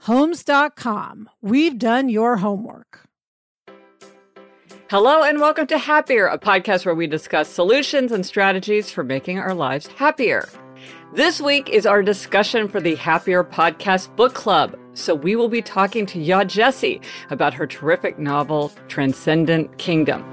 Homes.com. We've done your homework. Hello and welcome to Happier, a podcast where we discuss solutions and strategies for making our lives happier. This week is our discussion for the Happier Podcast Book Club. So we will be talking to Yaa Gyasi about her terrific novel, Transcendent Kingdom.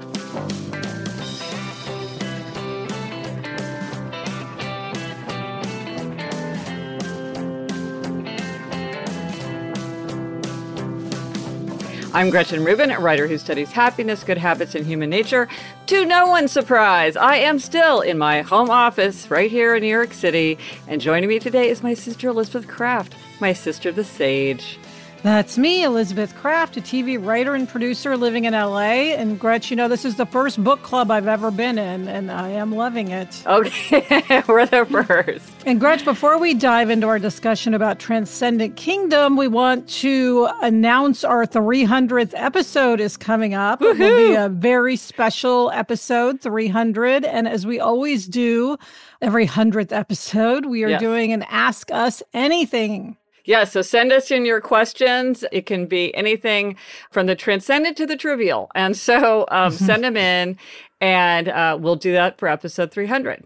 I'm Gretchen Rubin, a writer who studies happiness, good habits, and human nature. To no one's surprise, I am still in my home office right here in New York City. And joining me today is my sister Elizabeth Craft, my sister the Sage. That's me, Elizabeth Craft, a TV writer and producer living in LA. And Gretch, you know, this is the first book club I've ever been in, and I am loving it. Okay, we're the first. And Gretch, before we dive into our discussion about Transcendent Kingdom, we want to announce our 300th episode is coming up. Woo-hoo! It will be a very special episode, 300. And as we always do, every 100th episode, we are yes. doing an Ask Us Anything yeah, so send us in your questions. It can be anything from the transcendent to the trivial. And so um, send them in, and uh, we'll do that for episode 300.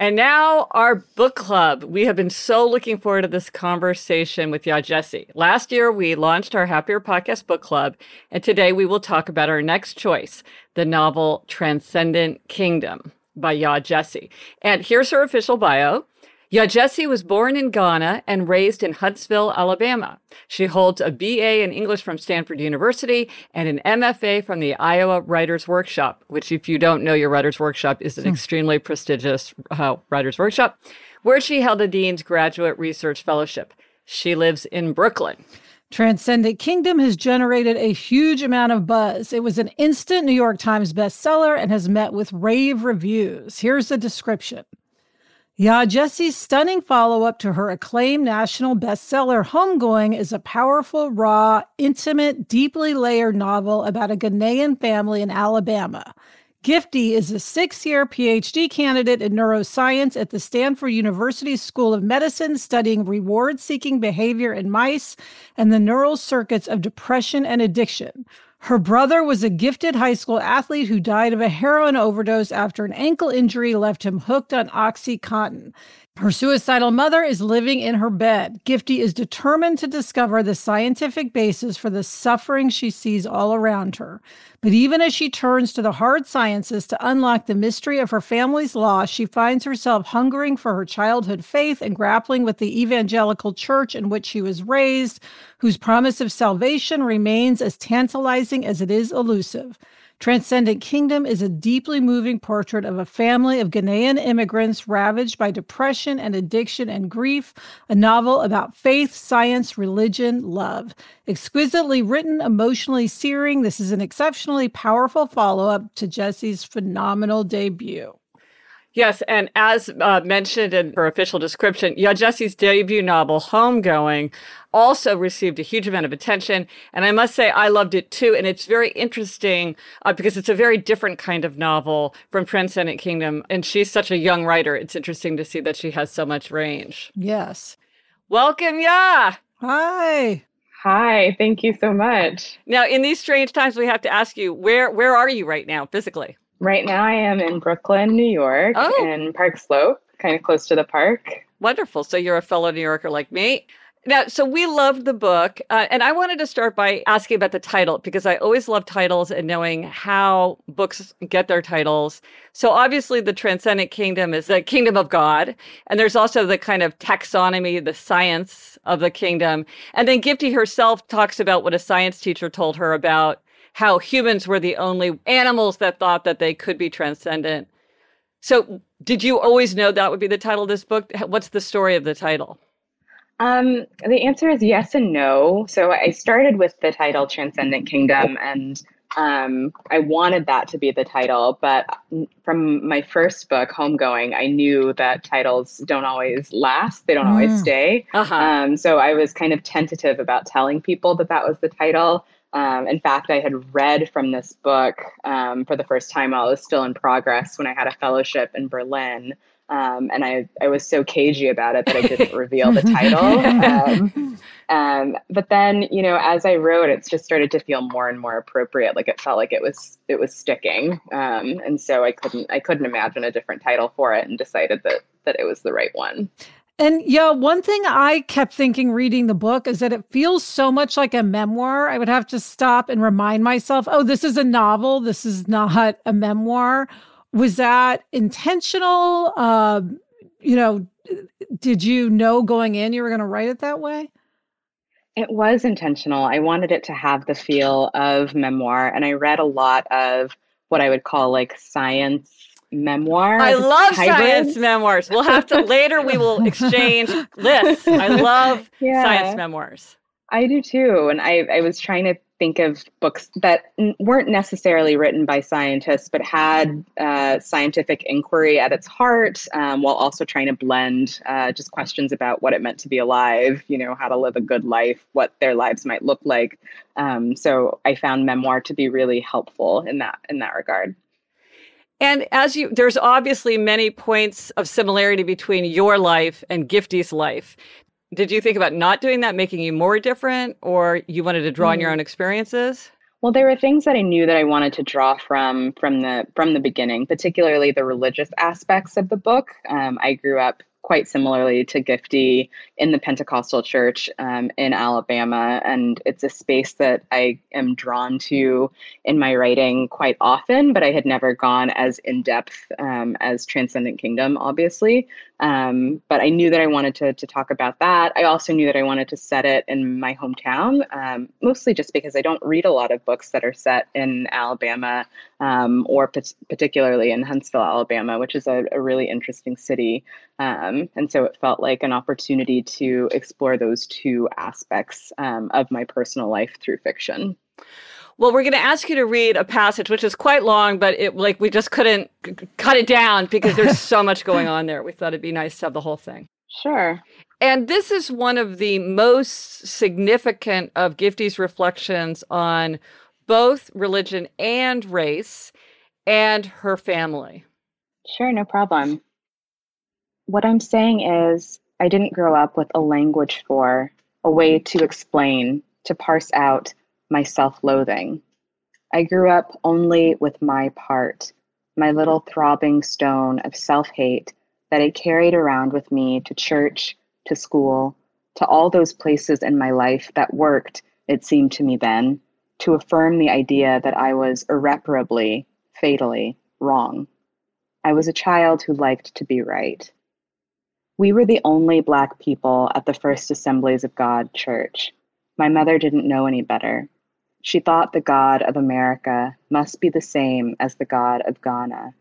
And now our book club. We have been so looking forward to this conversation with Yaa Gyasi. Last year, we launched our Happier Podcast Book Club, and today we will talk about our next choice, the novel Transcendent Kingdom by Yaa Gyasi. And here's her official bio. Yaa Gyasi was born in Ghana and raised in Huntsville, Alabama. She holds a BA in English from Stanford University and an MFA from the Iowa Writers Workshop, which, if you don't know, your Writers Workshop is an hmm. extremely prestigious uh, Writers Workshop, where she held a Dean's Graduate Research Fellowship. She lives in Brooklyn. Transcendent Kingdom has generated a huge amount of buzz. It was an instant New York Times bestseller and has met with rave reviews. Here's the description. Yaa Gyasi's stunning follow up to her acclaimed national bestseller Homegoing is a powerful, raw, intimate, deeply layered novel about a Ghanaian family in Alabama. Gifty is a six year PhD candidate in neuroscience at the Stanford University School of Medicine, studying reward seeking behavior in mice and the neural circuits of depression and addiction. Her brother was a gifted high school athlete who died of a heroin overdose after an ankle injury left him hooked on Oxycontin. Her suicidal mother is living in her bed. Gifty is determined to discover the scientific basis for the suffering she sees all around her. But even as she turns to the hard sciences to unlock the mystery of her family's loss, she finds herself hungering for her childhood faith and grappling with the evangelical church in which she was raised, whose promise of salvation remains as tantalizing as it is elusive. Transcendent Kingdom is a deeply moving portrait of a family of Ghanaian immigrants ravaged by depression and addiction and grief, a novel about faith, science, religion, love. Exquisitely written, emotionally searing, this is an exceptionally powerful follow up to Gyasi's phenomenal debut. Yes, and as uh, mentioned in her official description, Yaa Gyasi's debut novel, Homegoing, also received a huge amount of attention. And I must say, I loved it too. And it's very interesting uh, because it's a very different kind of novel from Transcendent Kingdom. And she's such a young writer. It's interesting to see that she has so much range. Yes. Welcome, Yaa. Hi. Hi, thank you so much. Now, in these strange times, we have to ask you, where where are you right now physically? Right now, I am in Brooklyn, New York, oh. in Park Slope, kind of close to the park. Wonderful. So you're a fellow New Yorker like me. Now, so we loved the book, uh, and I wanted to start by asking about the title because I always love titles and knowing how books get their titles. So, obviously, the Transcendent Kingdom is the kingdom of God, and there's also the kind of taxonomy, the science of the kingdom. And then Gifty herself talks about what a science teacher told her about how humans were the only animals that thought that they could be transcendent. So, did you always know that would be the title of this book? What's the story of the title? Um, the answer is yes and no. So I started with the title Transcendent Kingdom, and um, I wanted that to be the title. But from my first book, Homegoing, I knew that titles don't always last, they don't mm. always stay. Uh-huh. Um, so I was kind of tentative about telling people that that was the title. Um, in fact, I had read from this book um, for the first time while it was still in progress when I had a fellowship in Berlin. Um, and I, I was so cagey about it that I didn't reveal the title. Um, um, but then, you know, as I wrote, it just started to feel more and more appropriate. Like it felt like it was it was sticking, um, and so I couldn't I couldn't imagine a different title for it, and decided that that it was the right one. And yeah, one thing I kept thinking reading the book is that it feels so much like a memoir. I would have to stop and remind myself, oh, this is a novel. This is not a memoir was that intentional? Uh, you know, did you know going in you were going to write it that way? It was intentional. I wanted it to have the feel of memoir, and I read a lot of what I would call like science memoir. I love science memoirs. We'll have to later. We will exchange lists. I love yeah, science memoirs. I do too, and I I was trying to think of books that weren't necessarily written by scientists, but had uh, scientific inquiry at its heart, um, while also trying to blend uh, just questions about what it meant to be alive, you know, how to live a good life, what their lives might look like. Um, so I found memoir to be really helpful in that in that regard. And as you, there's obviously many points of similarity between your life and Gifty's life. Did you think about not doing that, making you more different, or you wanted to draw mm. on your mm. own experiences? Well, there were things that I knew that I wanted to draw from from the from the beginning, particularly the religious aspects of the book. Um, I grew up quite similarly to Gifty in the Pentecostal church um, in Alabama. And it's a space that I am drawn to in my writing quite often, but I had never gone as in depth um, as Transcendent Kingdom, obviously. Um, but I knew that I wanted to, to talk about that. I also knew that I wanted to set it in my hometown, um, mostly just because I don't read a lot of books that are set in Alabama um, or p- particularly in Huntsville, Alabama, which is a, a really interesting city. Um, and so it felt like an opportunity to explore those two aspects um, of my personal life through fiction. Well, we're going to ask you to read a passage which is quite long, but it like we just couldn't cut it down because there's so much going on there. We thought it'd be nice to have the whole thing. Sure. And this is one of the most significant of Gifty's reflections on both religion and race and her family. Sure, no problem. What I'm saying is, I didn't grow up with a language for, a way to explain, to parse out my self loathing. I grew up only with my part, my little throbbing stone of self hate that I carried around with me to church, to school, to all those places in my life that worked, it seemed to me then, to affirm the idea that I was irreparably, fatally wrong. I was a child who liked to be right. We were the only Black people at the First Assemblies of God church. My mother didn't know any better. She thought the God of America must be the same as the God of Ghana,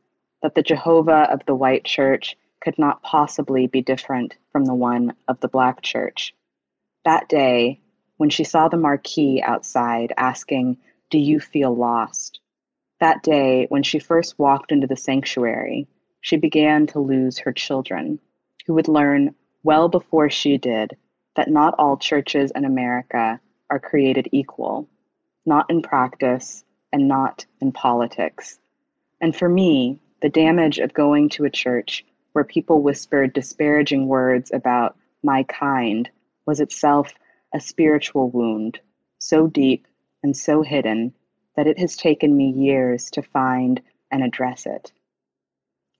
that the Jehovah of the white church could not possibly be different from the one of the black church. That day, when she saw the marquee outside asking, Do you feel lost? That day, when she first walked into the sanctuary, she began to lose her children, who would learn well before she did that not all churches in America are created equal, not in practice and not in politics. And for me, the damage of going to a church where people whispered disparaging words about my kind was itself a spiritual wound, so deep and so hidden that it has taken me years to find and address it.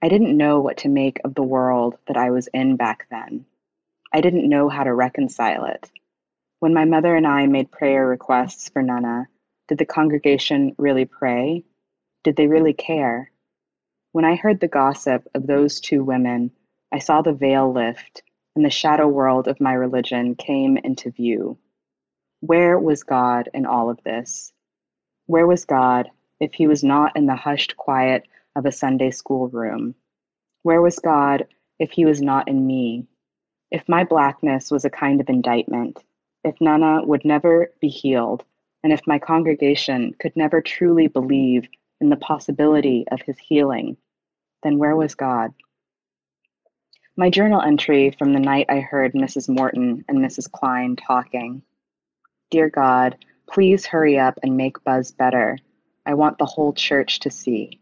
I didn't know what to make of the world that I was in back then. I didn't know how to reconcile it. When my mother and I made prayer requests for Nana, did the congregation really pray? Did they really care? When I heard the gossip of those two women, I saw the veil lift and the shadow world of my religion came into view. Where was God in all of this? Where was God if he was not in the hushed quiet of a Sunday school room? Where was God if he was not in me? If my blackness was a kind of indictment, if Nana would never be healed, and if my congregation could never truly believe in the possibility of his healing, then where was God? My journal entry from the night I heard Mrs. Morton and Mrs. Klein talking. Dear God, please hurry up and make Buzz better. I want the whole church to see.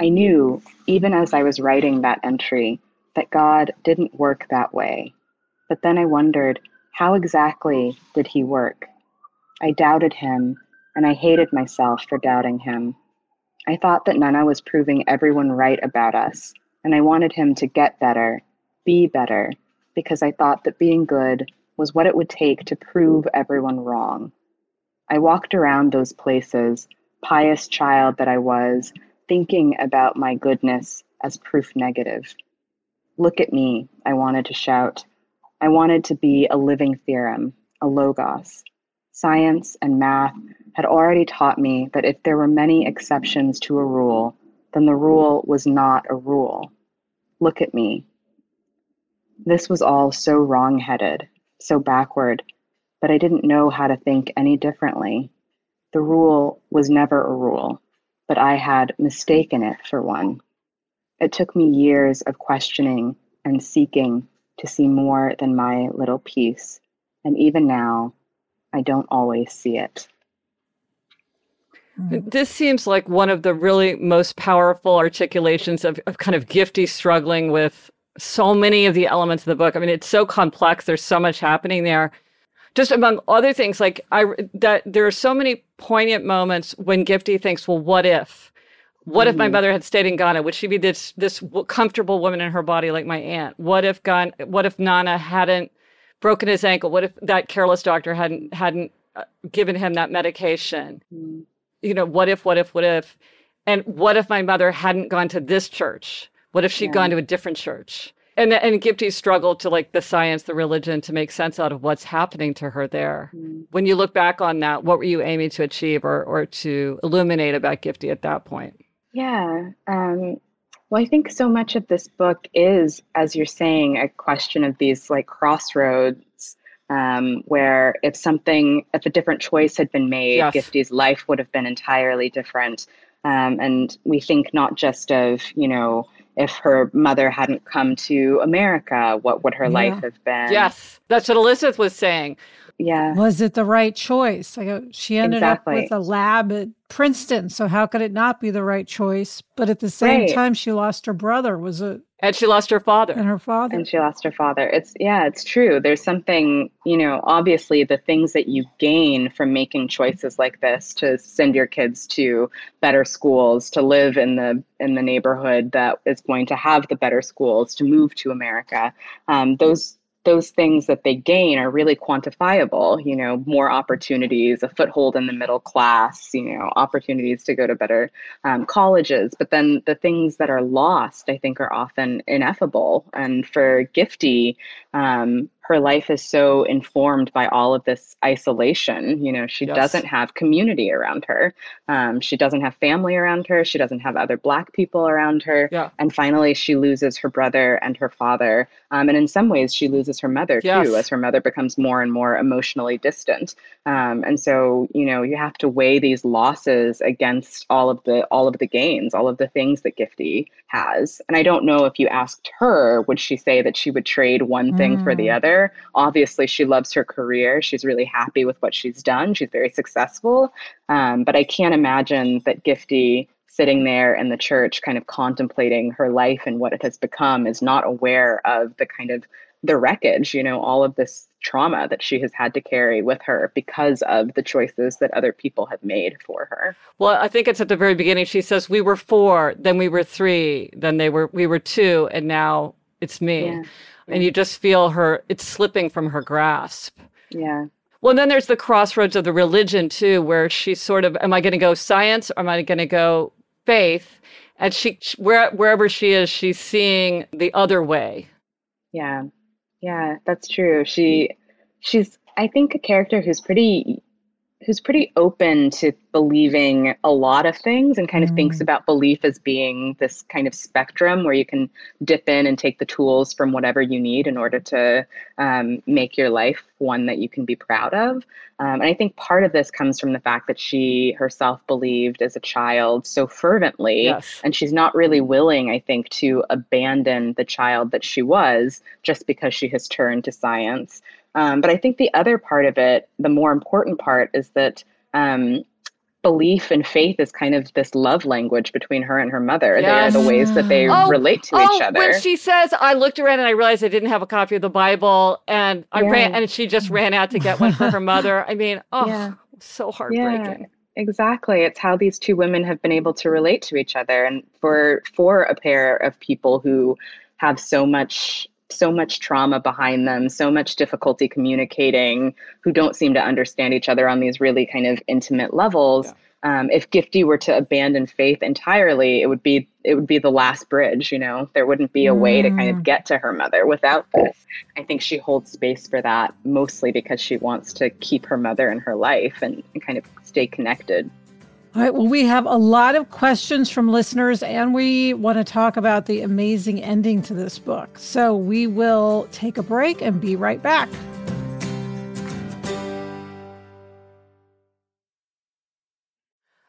I knew, even as I was writing that entry, that God didn't work that way. But then I wondered, how exactly did he work? I doubted him, and I hated myself for doubting him. I thought that Nana was proving everyone right about us, and I wanted him to get better, be better, because I thought that being good was what it would take to prove everyone wrong. I walked around those places, pious child that I was, thinking about my goodness as proof negative. Look at me, I wanted to shout. I wanted to be a living theorem, a logos. Science and math had already taught me that if there were many exceptions to a rule, then the rule was not a rule. Look at me. This was all so wrong headed, so backward, but I didn't know how to think any differently. The rule was never a rule, but I had mistaken it for one. It took me years of questioning and seeking to see more than my little piece, and even now, I don't always see it. Mm-hmm. This seems like one of the really most powerful articulations of, of kind of Gifty struggling with so many of the elements of the book. I mean, it's so complex. There's so much happening there. Just among other things, like I that there are so many poignant moments when Gifty thinks, "Well, what if? What mm-hmm. if my mm-hmm. mother had stayed in Ghana? Would she be this this comfortable woman in her body like my aunt? What if Ghana, What if Nana hadn't broken his ankle? What if that careless doctor hadn't hadn't uh, given him that medication? Mm-hmm you know, what if, what if, what if? And what if my mother hadn't gone to this church? What if she'd yeah. gone to a different church? And and Gifty struggled to like the science, the religion, to make sense out of what's happening to her there. Mm. When you look back on that, what were you aiming to achieve or or to illuminate about Gifty at that point? Yeah. Um, well, I think so much of this book is, as you're saying, a question of these like crossroads um, where if something, if a different choice had been made, yes. Gifty's life would have been entirely different. Um, and we think not just of, you know, if her mother hadn't come to America, what would her yeah. life have been? Yes, that's what Elizabeth was saying yeah. Was it the right choice? Like she ended exactly. up with a lab at Princeton, so how could it not be the right choice? But at the same right. time, she lost her brother. Was it? And she lost her father. And her father. And she lost her father. It's yeah, it's true. There's something, you know, obviously the things that you gain from making choices like this to send your kids to better schools, to live in the in the neighborhood that is going to have the better schools, to move to America. Um, those those things that they gain are really quantifiable you know more opportunities a foothold in the middle class you know opportunities to go to better um, colleges. But then the things that are lost i think are often ineffable. And for gifty um, her life is so informed by all of this isolation. You know, she yes. doesn't have community around her. Um, she doesn't have family around her. She doesn't have other Black people around her. Yeah. And finally, she loses her brother and her father. Um, and in some ways, she loses her mother yes. too, as her mother becomes more and more emotionally distant. Um, and so, you know, you have to weigh these losses against all of the all of the gains, all of the things that Gifty has. And I don't know if you asked her, would she say that she would trade one thing mm. for the mm. other? Obviously, she loves her career. She's really happy with what she's done. She's very successful. Um, but I can't imagine that Gifty sitting there in the church, kind of contemplating her life and what it has become, is not aware of the kind of the wreckage, you know, all of this trauma that she has had to carry with her because of the choices that other people have made for her. Well, I think it's at the very beginning. She says, We were four, then we were three, then they were we were two, and now it's me. Yeah and you just feel her it's slipping from her grasp. Yeah. Well then there's the crossroads of the religion too where she's sort of am i going to go science or am i going to go faith? And she where, wherever she is she's seeing the other way. Yeah. Yeah that's true. She she's i think a character who's pretty who's pretty open to believing a lot of things and kind of mm. thinks about belief as being this kind of spectrum where you can dip in and take the tools from whatever you need in order to um, make your life one that you can be proud of. Um, and I think part of this comes from the fact that she herself believed as a child so fervently, yes. and she's not really willing, I think, to abandon the child that she was just because she has turned to science. Um, but I think the other part of it, the more important part, is that um, belief and faith is kind of this love language between her and her mother. Yes. They are the ways that they oh, relate to oh, each other. When she says, I looked around and I realized I didn't have a copy of the Bible and I yeah. ran and she just ran out to get one for her mother. I mean, oh yeah. so heartbreaking. Yeah. Exactly. It's how these two women have been able to relate to each other. And for for a pair of people who have so much so much trauma behind them, so much difficulty communicating, who don't seem to understand each other on these really kind of intimate levels. Yeah. Um, if Gifty were to abandon faith entirely, it would be it would be the last bridge. You know, there wouldn't be a way to kind of mm. get to her mother without this. I think she holds space for that mostly because she wants to keep her mother in her life and, and kind of stay connected. All right. Well, we have a lot of questions from listeners, and we want to talk about the amazing ending to this book. So we will take a break and be right back.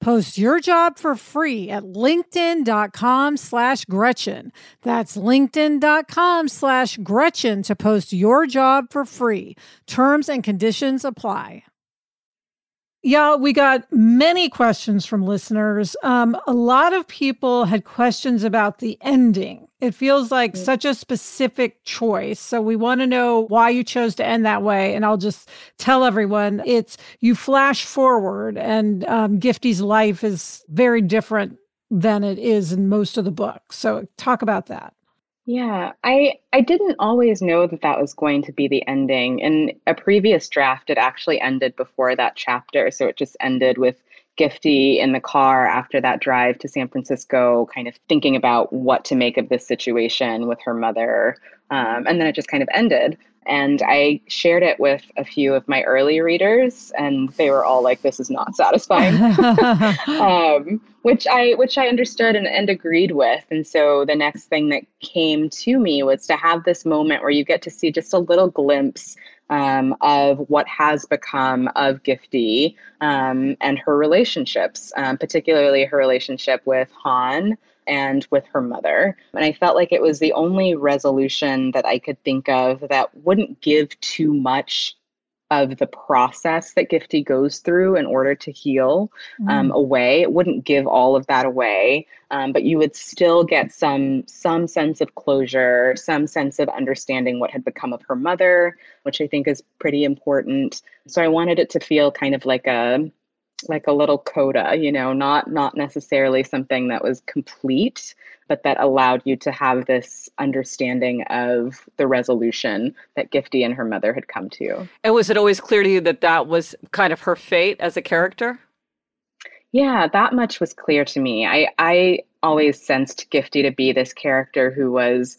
Post your job for free at linkedin.com slash Gretchen. That's linkedin.com slash Gretchen to post your job for free. Terms and conditions apply. Yeah, we got many questions from listeners. Um, a lot of people had questions about the ending. It feels like mm-hmm. such a specific choice. So we want to know why you chose to end that way. And I'll just tell everyone it's you flash forward, and um, Gifty's life is very different than it is in most of the book. So talk about that. Yeah, I I didn't always know that that was going to be the ending. In a previous draft, it actually ended before that chapter, so it just ended with Gifty in the car after that drive to San Francisco, kind of thinking about what to make of this situation with her mother, um, and then it just kind of ended. And I shared it with a few of my early readers, and they were all like, "This is not satisfying," um, which I which I understood and, and agreed with. And so the next thing that came to me was to have this moment where you get to see just a little glimpse um, of what has become of Gifty um, and her relationships, um, particularly her relationship with Han and with her mother. And I felt like it was the only resolution that I could think of that wouldn't give too much of the process that Gifty goes through in order to heal um, mm. away. It wouldn't give all of that away, um, but you would still get some some sense of closure, some sense of understanding what had become of her mother, which I think is pretty important. So I wanted it to feel kind of like a like a little coda you know not not necessarily something that was complete but that allowed you to have this understanding of the resolution that gifty and her mother had come to. And was it always clear to you that that was kind of her fate as a character? Yeah that much was clear to me. I i always sensed gifty to be this character who was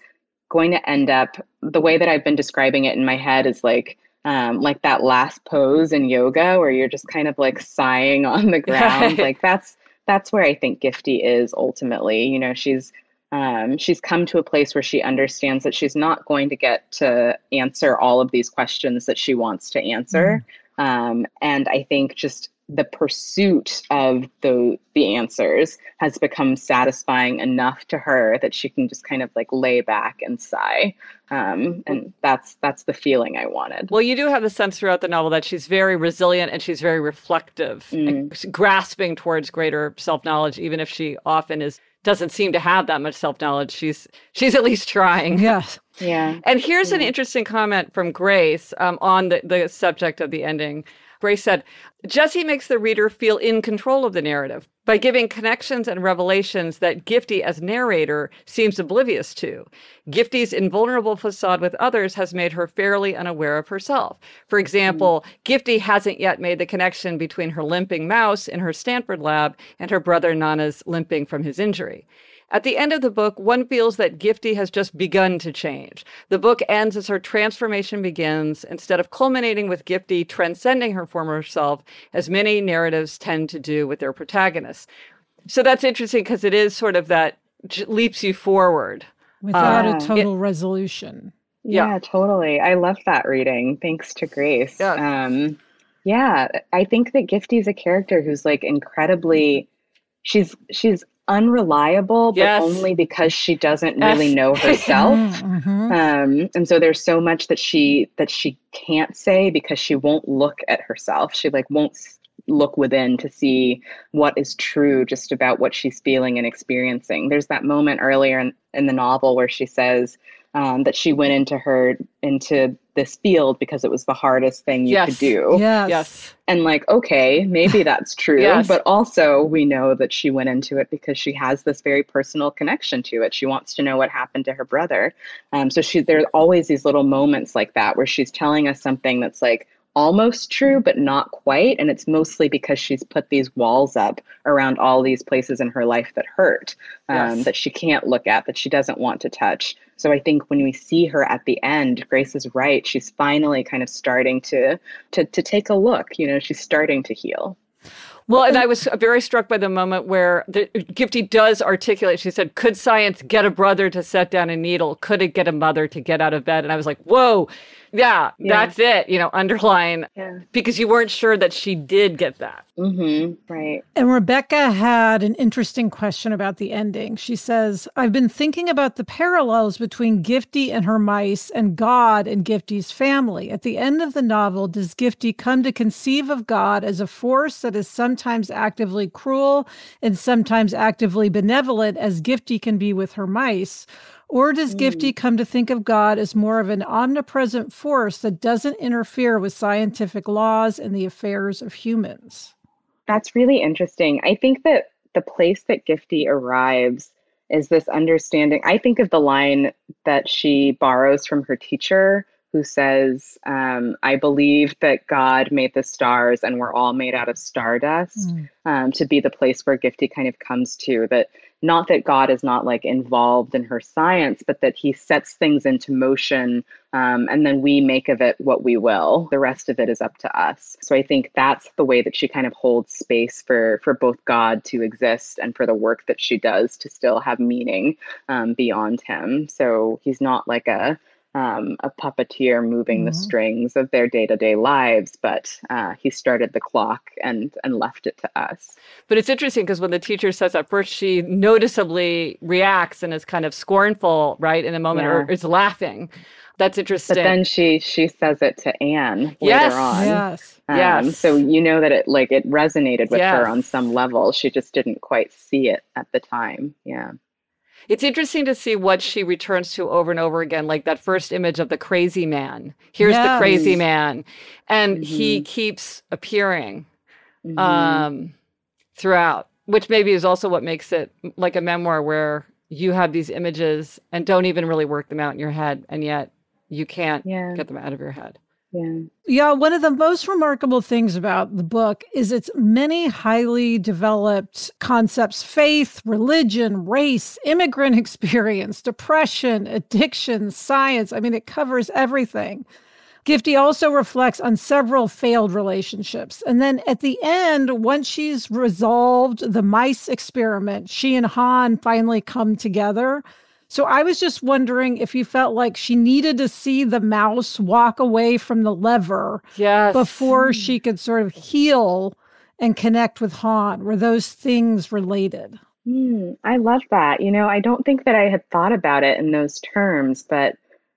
going to end up the way that i've been describing it in my head is like um, like that last pose in yoga where you're just kind of like sighing on the ground. like that's that's where I think Gifty is ultimately. You know, she's um, she's come to a place where she understands that she's not going to get to answer all of these questions that she wants to answer. Mm. Um, and I think just the pursuit of the the answers has become satisfying enough to her that she can just kind of like lay back and sigh. Um, and that's that's the feeling i wanted. Well you do have the sense throughout the novel that she's very resilient and she's very reflective mm. grasping towards greater self-knowledge even if she often is doesn't seem to have that much self-knowledge. She's she's at least trying. Yes. Yeah. And here's yeah. an interesting comment from grace um, on the, the subject of the ending Grace said, Gyasi makes the reader feel in control of the narrative by giving connections and revelations that Gifty, as narrator, seems oblivious to. Gifty's invulnerable facade with others has made her fairly unaware of herself. For example, mm. Gifty hasn't yet made the connection between her limping mouse in her Stanford lab and her brother Nana's limping from his injury. At the end of the book, one feels that Gifty has just begun to change. The book ends as her transformation begins, instead of culminating with Gifty transcending her former self, as many narratives tend to do with their protagonists. So that's interesting because it is sort of that leaps you forward without a total it, resolution. Yeah, yeah, totally. I love that reading. Thanks to Grace. Yeah. Um, yeah, I think that Gifty's a character who's like incredibly she's she's unreliable, but only because she doesn't really know herself. mm-hmm. um, and so there's so much that she that she can't say because she won't look at herself. She like won't look within to see what is true just about what she's feeling and experiencing. There's that moment earlier in, in the novel where she says, um, that she went into her into this field because it was the hardest thing you yes. could do. Yes. yes. And like, okay, maybe that's true. yes. But also we know that she went into it because she has this very personal connection to it. She wants to know what happened to her brother. Um, so she there's always these little moments like that where she's telling us something that's like, almost true, but not quite. And it's mostly because she's put these walls up around all these places in her life that hurt, um, yes. that she can't look at, that she doesn't want to touch. So I think when we see her at the end, Grace is right. She's finally kind of starting to to to take a look. You know, she's starting to heal. Well, and I was very struck by the moment where the, Gifty does articulate. She said, "Could science get a brother to set down a needle? Could it get a mother to get out of bed?" And I was like, "Whoa!" Yeah, Yeah. that's it. You know, underline Yeah. because you weren't sure that she did get that. Mm-hmm. Right. And Rebecca had an interesting question about the ending. She says, I've been thinking about the parallels between Gifty and her mice and God and Gifty's family. At the end of the novel, does Gifty come to conceive of God as a force that is sometimes actively cruel and sometimes actively benevolent, as Gifty can be with her mice? Or does Gifty come to think of God as more of an omnipresent force that doesn't interfere with scientific laws and the affairs of humans? That's really interesting. I think that the place that Gifty arrives is this understanding. I think of the line that she borrows from her teacher, who says, um, I believe that God made the stars and we're all made out of stardust, um, to be the place where Gifty kind of comes to. That not that God is not like involved in her science, but that he sets things into motion um, and then we make of it what we will. The rest of it is up to us. So I think that's the way that she kind of holds space for for both God to exist and for the work that she does to still have meaning um, beyond him. So he's not like a um, a puppeteer moving the Mhm. strings of their day to day lives, but uh, he started the clock and and left it to us. But it's interesting because when the teacher says that first, she noticeably reacts and is kind of scornful, right, in the moment, or is laughing. That's interesting. But then she she says it to Anne Yes. later on. Yes. Um, Yes. So you know that it like it resonated with her on some level. She just didn't quite see it at the time. Yeah. It's interesting to see what she returns to over and over again, like that first image of the crazy man. Here's the crazy man. And he Mhm. keeps appearing Mhm. um, throughout, which maybe is also what makes it like a memoir where you have these images and don't even really work them out in your head. And yet you can't yeah. get them out of your head. Yeah. Yeah, one of the most remarkable things about the book is its many highly developed concepts faith, religion, race, immigrant experience, depression, addiction, science. I mean, it covers everything. Gifty also reflects on several failed relationships. And then at the end, once she's resolved the mice experiment, she and Han finally come together. So I was just wondering if you felt like she needed to see the mouse walk away from the lever Yes. before she could sort of heal and connect with Han. Were those things related? Hmm, I love that. You know, I don't think that I had thought about it in those terms, but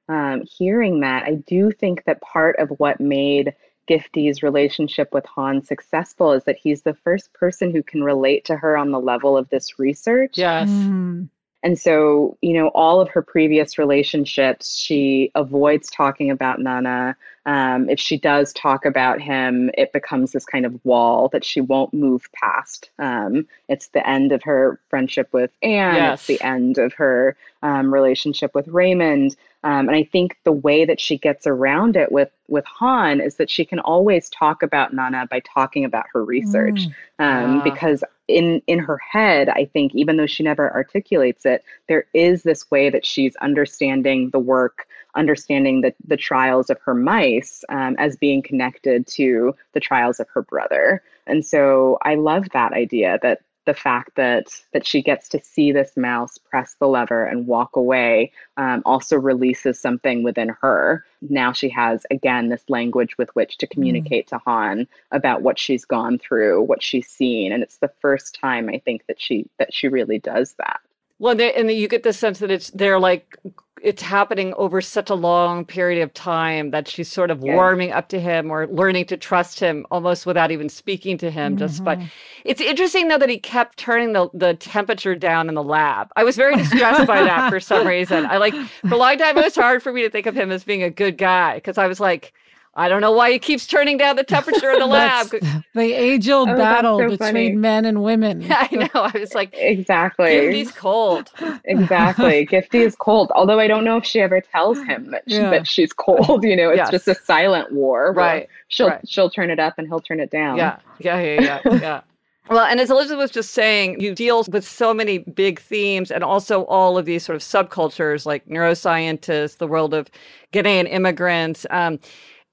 um, hearing that, I do think that part of what made Gifty's relationship with Han successful is that he's the first person who can relate to her on the level of this research. Yes. Mm. And so, you know, all of her previous relationships, she avoids talking about Nana. Um, if she does talk about him, it becomes this kind of wall that she won't move past. Um, it's the end of her friendship with Anne. Yes. It's the end of her um, relationship with Raymond. Um, and I think the way that she gets around it with with Han is that she can always talk about Nana by talking about her research Mm. um, Ah. because in in her head i think even though she never articulates it there is this way that she's understanding the work understanding the, the trials of her mice um, as being connected to the trials of her brother and so i love that idea that the fact that that she gets to see this mouse press the lever and walk away um, also releases something within her. Now she has again this language with which to communicate to han about what she's gone through what she's seen and it's the first time i think that she that she really does that Well, they, and you get the sense that it's they're like it's happening over such a long period of time that she's sort of Yeah. warming up to him or learning to trust him almost without even speaking to him. Just by mm-hmm. it's interesting though that he kept turning the the temperature down in the lab. I was very distressed by that for some reason. I like for a long time it was hard for me to think of him as being a good guy because I was like. I don't know why he keeps turning down the temperature in the lab. The age old Oh, battle so between funny. men and women. I know. I was like, exactly he's cold. exactly gifty is cold although i don't know if she ever tells him that, she, Yeah. that she's cold you know it's Yes. just a silent war Right. she'll right. she'll turn it up and he'll turn it down Yeah, yeah, yeah, yeah, yeah. Well, and as Elizabeth was just saying, you deal with so many big themes and also all of these sort of subcultures like neuroscientists, the world of Ghanaian immigrants. Um,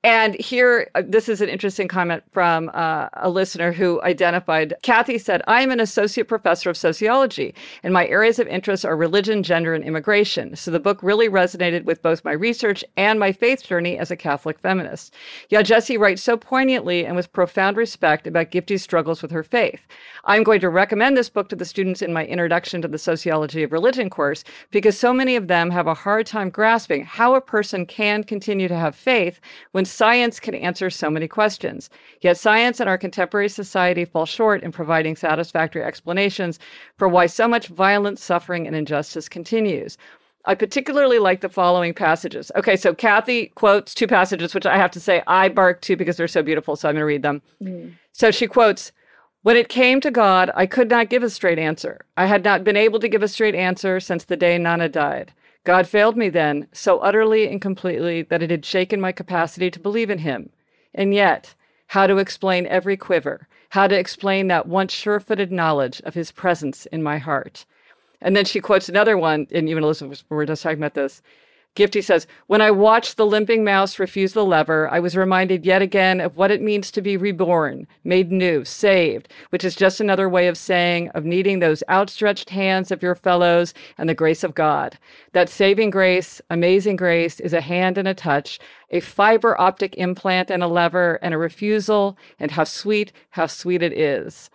And here, uh, this is an interesting comment from uh, a listener who identified. Kathy said, I am an associate professor of sociology, and my areas of interest are religion, gender, and immigration. So the book really resonated with both my research and my faith journey as a Catholic feminist. Yeah, Gyasi writes so poignantly and with profound respect about Gifty's struggles with her faith. I'm going to recommend this book to the students in my Introduction to the Sociology of Religion course because so many of them have a hard time grasping how a person can continue to have faith when science can answer so many questions. Yet science and our contemporary society fall short in providing satisfactory explanations for why so much violence, suffering, and injustice continues. I particularly like the following passages. Okay, so Kathy quotes two passages, which I have to say I bark to because they're so beautiful, so I'm going to read them. Mm. So she quotes, when it came to God, I could not give a straight answer. I had not been able to give a straight answer since the day Nana died. God failed me then so utterly and completely that it had shaken my capacity to believe in him. And yet, how to explain every quiver, how to explain that once sure footed knowledge of his presence in my heart. And then she quotes another one, and even Elizabeth, we were just talking about this. Gifty says, When I watched the limping mouse refuse the lever, I was reminded yet again of what it means to be reborn, made new, saved, which is just another way of saying of needing those outstretched hands of your fellows and the grace of God. That saving grace, amazing grace, is a hand and a touch, a fiber optic implant and a lever and a refusal, and how sweet, how sweet it is.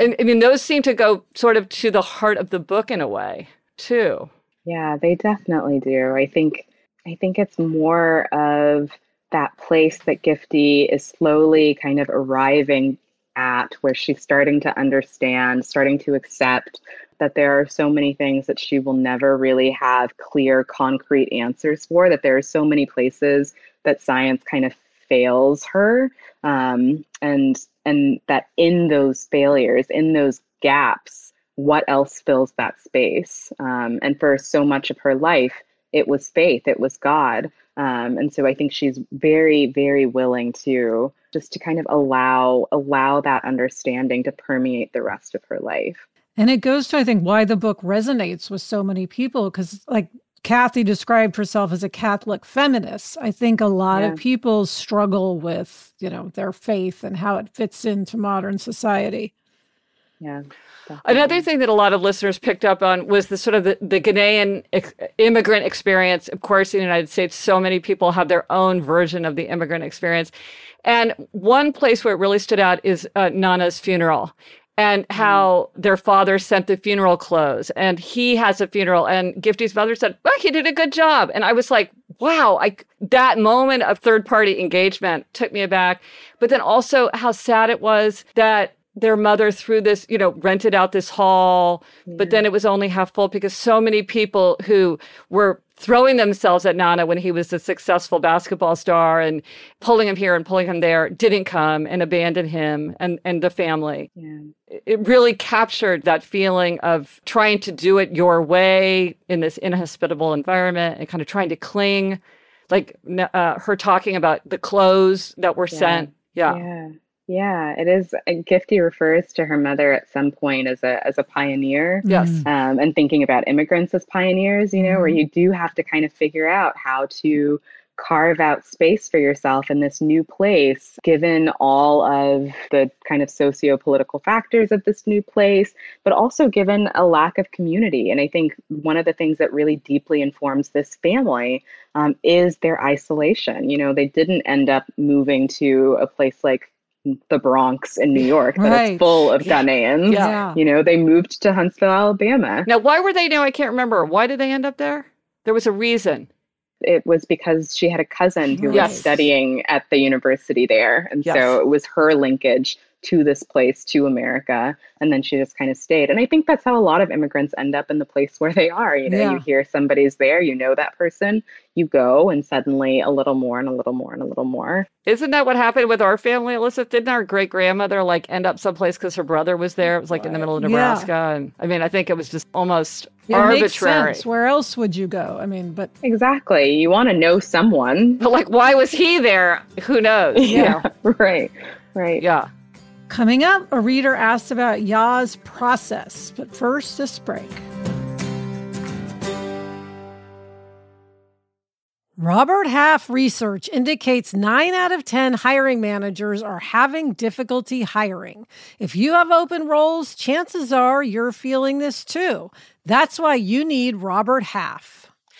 And I mean, those seem to go sort of to the heart of the book in a way, too. Yeah, they definitely do. I think I think it's more of that place that Gifty is slowly kind of arriving at where she's starting to understand, starting to accept that there are so many things that she will never really have clear, concrete answers for, that there are so many places that science kind of fails her. Um, and and that in those failures, in those gaps, what else fills that space? Um, and for so much of her life, it was faith, it was God. Um, and so I think she's very, very willing to just to kind of allow allow that understanding to permeate the rest of her life. And it goes to I think why the book resonates with so many people because like Kathy described herself as a Catholic feminist. I think a lot yeah. of people struggle with, you know, their faith and how it fits into modern society. Yeah. Another thing that a lot of listeners picked up on was the sort of the, the Ghanaian ex- immigrant experience. Of course, in the United States, so many people have their own version of the immigrant experience. And one place where it really stood out is uh, Nana's funeral and mm-hmm. how their father sent the funeral clothes and he has a funeral and Gifty's mother said, well, he did a good job. And I was like, wow, I, that moment of third party engagement took me aback. But then also how sad it was that their mother threw this, you know, rented out this hall, yeah. but then it was only half full because so many people who were throwing themselves at Nana when he was a successful basketball star and pulling him here and pulling him there didn't come and abandoned him and, and the family. Yeah. It really captured that feeling of trying to do it your way in this inhospitable environment and kind of trying to cling, like uh, her talking about the clothes that were yeah. sent. Yeah. Yeah. Yeah, it is. Gifty refers to her mother at some point as a as a pioneer. Yes, mm. um, and thinking about immigrants as pioneers. You know, mm. where you do have to kind of figure out how to carve out space for yourself in this new place, given all of the kind of socio political factors of this new place, but also given a lack of community. And I think one of the things that really deeply informs this family um, is their isolation. You know, they didn't end up moving to a place like the Bronx in New York right. that is full of yeah. Ghanaians. Yeah. You know, they moved to Huntsville, Alabama. Now, why were they now? I can't remember. Why did they end up there? There was a reason. It was because she had a cousin who yes. was studying at the university there. And yes. so it was her linkage to this place, to America. And then she just kind of stayed. And I think that's how a lot of immigrants end up in the place where they are. You know, yeah. you hear somebody's there, you know that person, you go, and suddenly a little more and a little more and a little more. Isn't that what happened with our family, Elizabeth? Didn't our great grandmother like end up someplace because her brother was there? It was like in the middle of Nebraska. Yeah. And I mean, I think it was just almost it arbitrary. Where else would you go? I mean, but exactly. You want to know someone. But like, why was he there? Who knows? yeah, right. Right. Yeah. Coming up, a reader asks about Yaa's process, but first, this break. Robert Half research indicates 9 out of 10 hiring managers are having difficulty hiring. If you have open roles, chances are you're feeling this too. That's why you need Robert Half.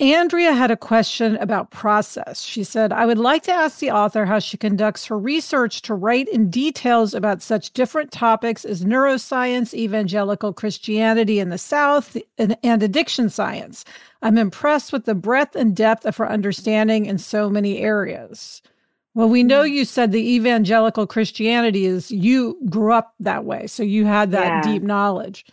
Andrea had a question about process. She said, I would like to ask the author how she conducts her research to write in details about such different topics as neuroscience, evangelical Christianity in the South, and, and addiction science. I'm impressed with the breadth and depth of her understanding in so many areas. Well, we know mm-hmm. you said the evangelical Christianity is you grew up that way, so you had that Yeah. deep knowledge.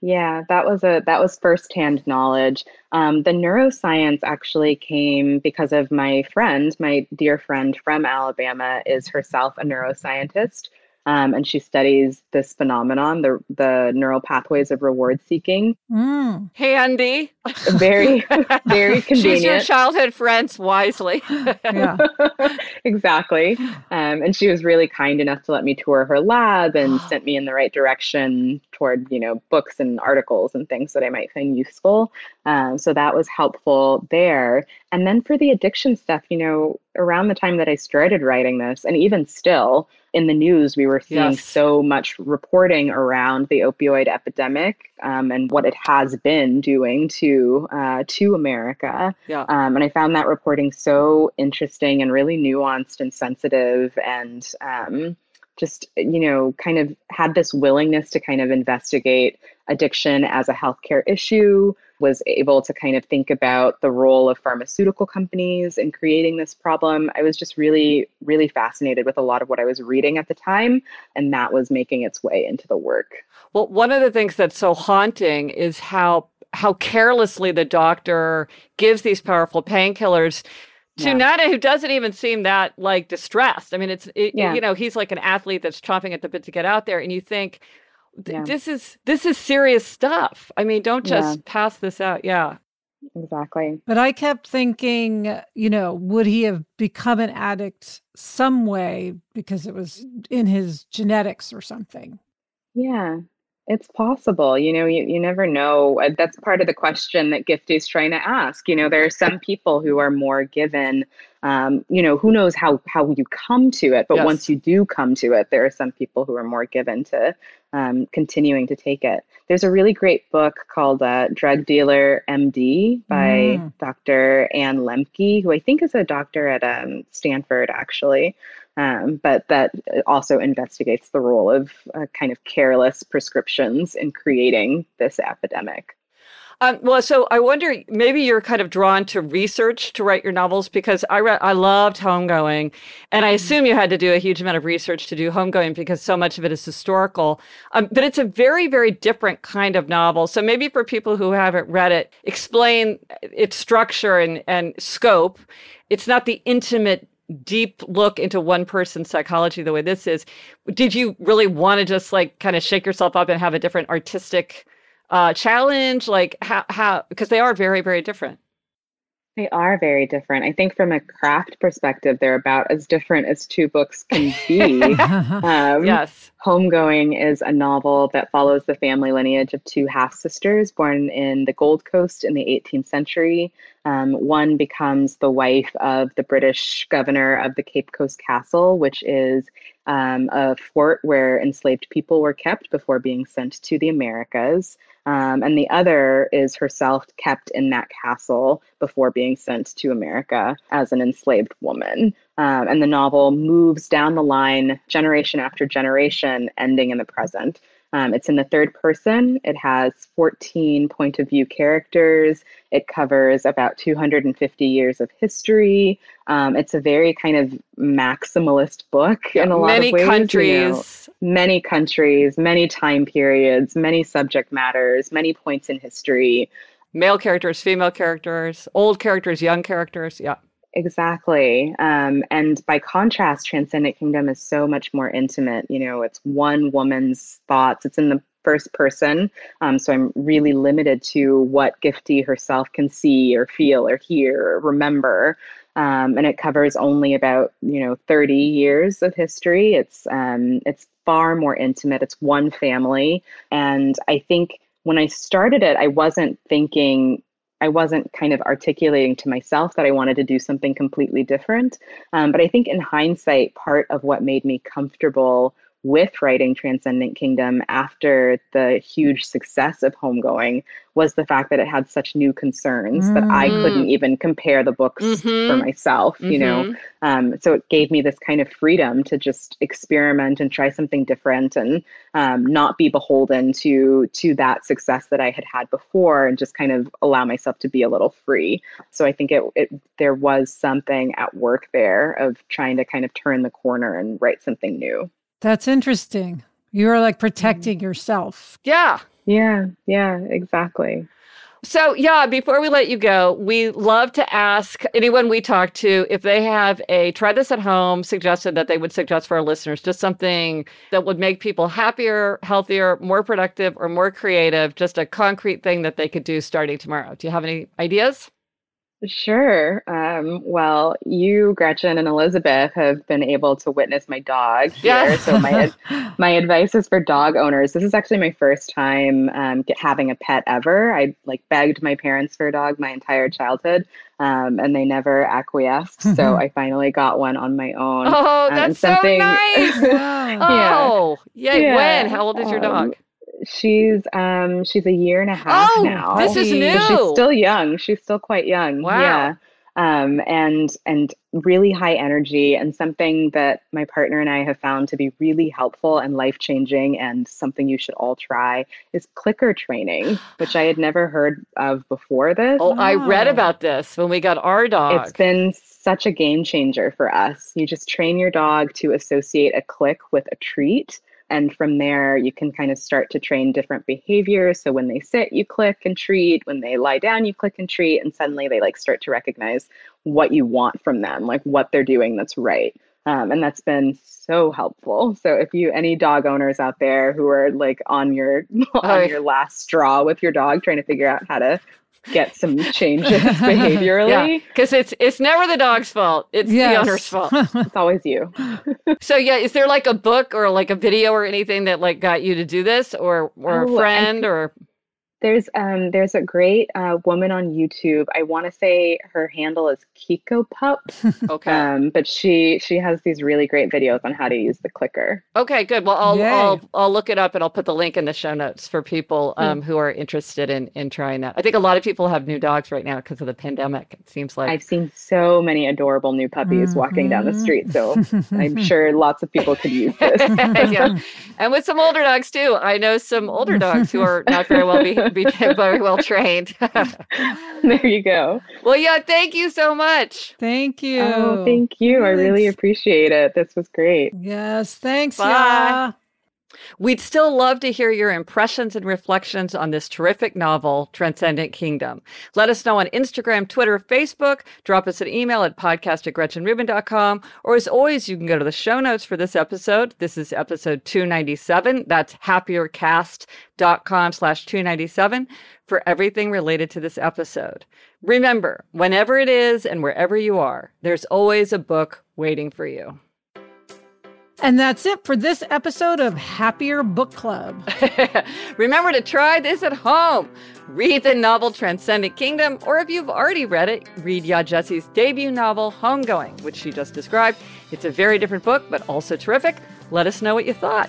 Yeah, that was a that was firsthand knowledge. Um, the neuroscience actually came because of my friend, my dear friend from Alabama, is herself a neuroscientist, um, and she studies this phenomenon, the the neural pathways of reward seeking. Mm. Handy. Very, very convenient. She's your childhood friends wisely. Yeah. exactly. Um, and she was really kind enough to let me tour her lab and sent me in the right direction toward, you know, books and articles and things that I might find useful. Um, so that was helpful there. And then for the addiction stuff, you know, around the time that I started writing this, and even still in the news, we were seeing Yes. so much reporting around the opioid epidemic um, and what it has been doing to uh, to America. yeah. Um, and I found that reporting so interesting and really nuanced and sensitive and um, just, you know, kind of had this willingness to kind of investigate addiction as a healthcare issue, was able to kind of think about the role of pharmaceutical companies in creating this problem. I was just really, really fascinated with a lot of what I was reading at the time, and that was making its way into the work. Well, one of the things that's so haunting is how how carelessly the doctor gives these powerful painkillers Yeah. Nana, who doesn't even seem that like distressed. I mean, it's it, Yeah. you know he's like an athlete that's chomping at the bit to get out there, and you think th- Yeah. this is this is serious stuff. I mean, don't Yeah. just pass this out. Yeah, Exactly. But I kept thinking, you know, would he have become an addict some way because it was in his genetics or something? Yeah, it's possible. You know, you, you never know. Uh, That's part of the question that Gift is trying to ask. You know, there are some people who are more given. Um, you know, who knows how how you come to it, but Yes. once you do come to it, there are some people who are more given to um, continuing to take it. There's a really great book called uh, Drug Dealer MD by Mm. Dr. Ann Lembke, who I think is a doctor at um, Stanford, actually um, but that also investigates the role of uh, kind of careless prescriptions in creating this epidemic. Um, well, so I wonder maybe you're kind of drawn to research to write your novels because I re- I loved Homegoing, and I assume you had to do a huge amount of research to do Homegoing because so much of it is historical. Um, but it's a very very different kind of novel. So maybe for people who haven't read it, explain its structure and and scope. It's not the intimate. Deep look into one person's psychology the way this is. Did you really want to just like kind of shake yourself up and have a different artistic uh, challenge? Like how how because they are very very different. They are very different. I think from a craft perspective, they're about as different as two books can be. um, yes. Homegoing is a novel that follows the family lineage of two half sisters born in the Gold Coast in the 18th century. Um, one becomes the wife of the British governor of the Cape Coast Castle, which is um, a fort where enslaved people were kept before being sent to the Americas. Um, and the other is herself kept in that castle before being sent to America as an enslaved woman. Um, and the novel moves down the line, generation after generation, ending in the present. Um, it's in the third person. It has 14 point of view characters. It covers about 250 years of history. Um, it's a very kind of maximalist book in a lot many of ways. Many countries. You know, many countries, many time periods, many subject matters, many points in history. Male characters, female characters, old characters, young characters. Yeah. Exactly. Um, and by contrast, Transcendent Kingdom is so much more intimate. You know, it's one woman's thoughts, it's in the first person. Um, so I'm really limited to what Gifty herself can see or feel or hear or remember. Um, and it covers only about you know 30 years of history. It's um, it's far more intimate. It's one family, and I think when I started it, I wasn't thinking I wasn't kind of articulating to myself that I wanted to do something completely different. Um, but I think in hindsight, part of what made me comfortable with writing Transcendent Kingdom after the huge success of Homegoing was the fact that it had such new concerns mm. that I mm. couldn't even compare the books mm-hmm. for myself, mm-hmm. you know. Mm-hmm. Um, so it gave me this kind of freedom to just experiment and try something different and um, not be beholden to to that success that I had had before and just kind of allow myself to be a little free. So I think it, it there was something at work there of trying to kind of turn the corner and write something new. That's interesting. You're like protecting mm-hmm. yourself. Yeah. Yeah. Yeah. Exactly. So, yeah, before we let you go, we love to ask anyone we talk to if they have a try this at home suggestion that they would suggest for our listeners, just something that would make people happier, healthier, more productive, or more creative, just a concrete thing that they could do starting tomorrow. Do you have any ideas? Sure. Um, well, you, Gretchen, and Elizabeth have been able to witness my dog here. Yes. so my my advice is for dog owners. This is actually my first time um, get, having a pet ever. I like begged my parents for a dog my entire childhood, um, and they never acquiesced. so I finally got one on my own. Oh, um, that's so nice! yeah. Oh, yay! Yeah. When? How old is your dog? She's um she's a year and a half oh, now. This is new. So she's still young. She's still quite young. Wow. Yeah. Um, and and really high energy and something that my partner and I have found to be really helpful and life changing and something you should all try is clicker training, which I had never heard of before this. Oh, wow. I read about this when we got our dog. It's been such a game changer for us. You just train your dog to associate a click with a treat and from there, you can kind of start to train different behaviors. So when they sit, you click and treat. When they lie down, you click and treat. And suddenly they like start to recognize what you want from them, like what they're doing that's right. Um, and that's been so helpful. So if you any dog owners out there who are like on your on your last straw with your dog trying to figure out how to get some changes behaviorally. Because yeah, it's it's never the dog's fault. It's yes. the owner's fault. it's always you. so yeah, is there like a book or like a video or anything that like got you to do this or or oh, a friend or there's um there's a great uh, woman on YouTube. I want to say her handle is Kikopup. okay. Um, but she she has these really great videos on how to use the clicker. Okay, good. Well, I'll Yay. I'll I'll look it up and I'll put the link in the show notes for people hmm. um, who are interested in in trying that. I think a lot of people have new dogs right now because of the pandemic. It seems like I've seen so many adorable new puppies mm-hmm. walking down the street. So I'm sure lots of people could use this. yeah, and with some older dogs too. I know some older dogs who are not very well behaved be very well trained. there you go. Well, yeah, thank you so much. Thank you. Oh, thank you. I really appreciate it. This was great. Yes, thanks. Bye. Yeah. We'd still love to hear your impressions and reflections on this terrific novel, Transcendent Kingdom. Let us know on Instagram, Twitter, Facebook. Drop us an email at podcast at GretchenRubin.com. Or as always, you can go to the show notes for this episode. This is episode 297. That's happiercast.com slash 297 for everything related to this episode. Remember, whenever it is and wherever you are, there's always a book waiting for you. And that's it for this episode of Happier Book Club. Remember to try this at home. Read the novel Transcendent Kingdom, or if you've already read it, read Yaa Gyasi's debut novel, Homegoing, which she just described. It's a very different book, but also terrific. Let us know what you thought.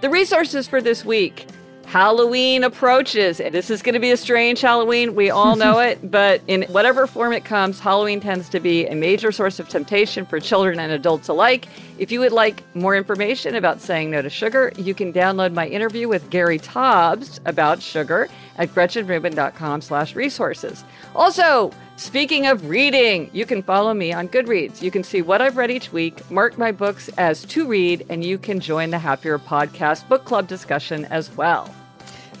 The resources for this week Halloween approaches. This is going to be a strange Halloween. We all know it, but in whatever form it comes, Halloween tends to be a major source of temptation for children and adults alike. If you would like more information about saying no to sugar, you can download my interview with Gary Taubes about sugar at gretchenrubin.com slash resources. Also, Speaking of reading, you can follow me on Goodreads. You can see what I've read each week, mark my books as to read, and you can join the Happier Podcast book club discussion as well.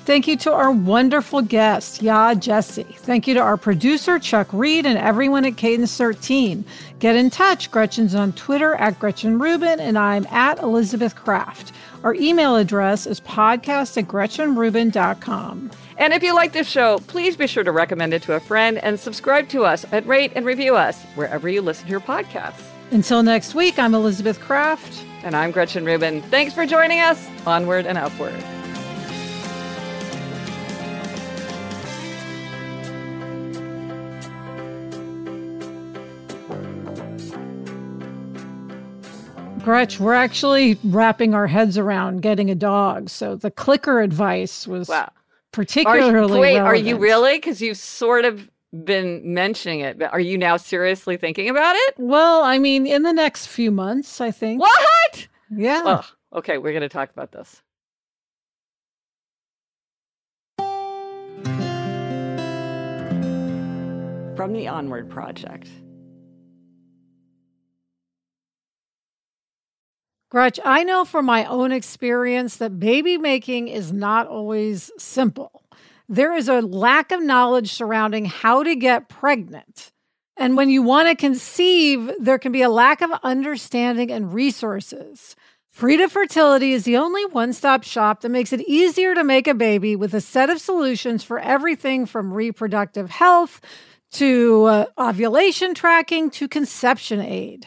Thank you to our wonderful guest, Yaa Gyasi. Thank you to our producer, Chuck Reed, and everyone at Cadence 13. Get in touch. Gretchen's on Twitter at Gretchen Rubin, and I'm at Elizabeth Craft. Our email address is podcast at GretchenRubin.com. And if you like this show, please be sure to recommend it to a friend and subscribe to us and rate and review us wherever you listen to your podcasts. Until next week, I'm Elizabeth Craft. And I'm Gretchen Rubin. Thanks for joining us. Onward and upward. Gretch, we're actually wrapping our heads around getting a dog. So the clicker advice was wow. particularly. Are you, wait, relevant. are you really? Because you've sort of been mentioning it. But are you now seriously thinking about it? Well, I mean, in the next few months, I think. What? Yeah. Oh, okay, we're going to talk about this. From the Onward Project. Gretch, I know from my own experience that baby making is not always simple. There is a lack of knowledge surrounding how to get pregnant. And when you want to conceive, there can be a lack of understanding and resources. Frida Fertility is the only one stop shop that makes it easier to make a baby with a set of solutions for everything from reproductive health to uh, ovulation tracking to conception aid.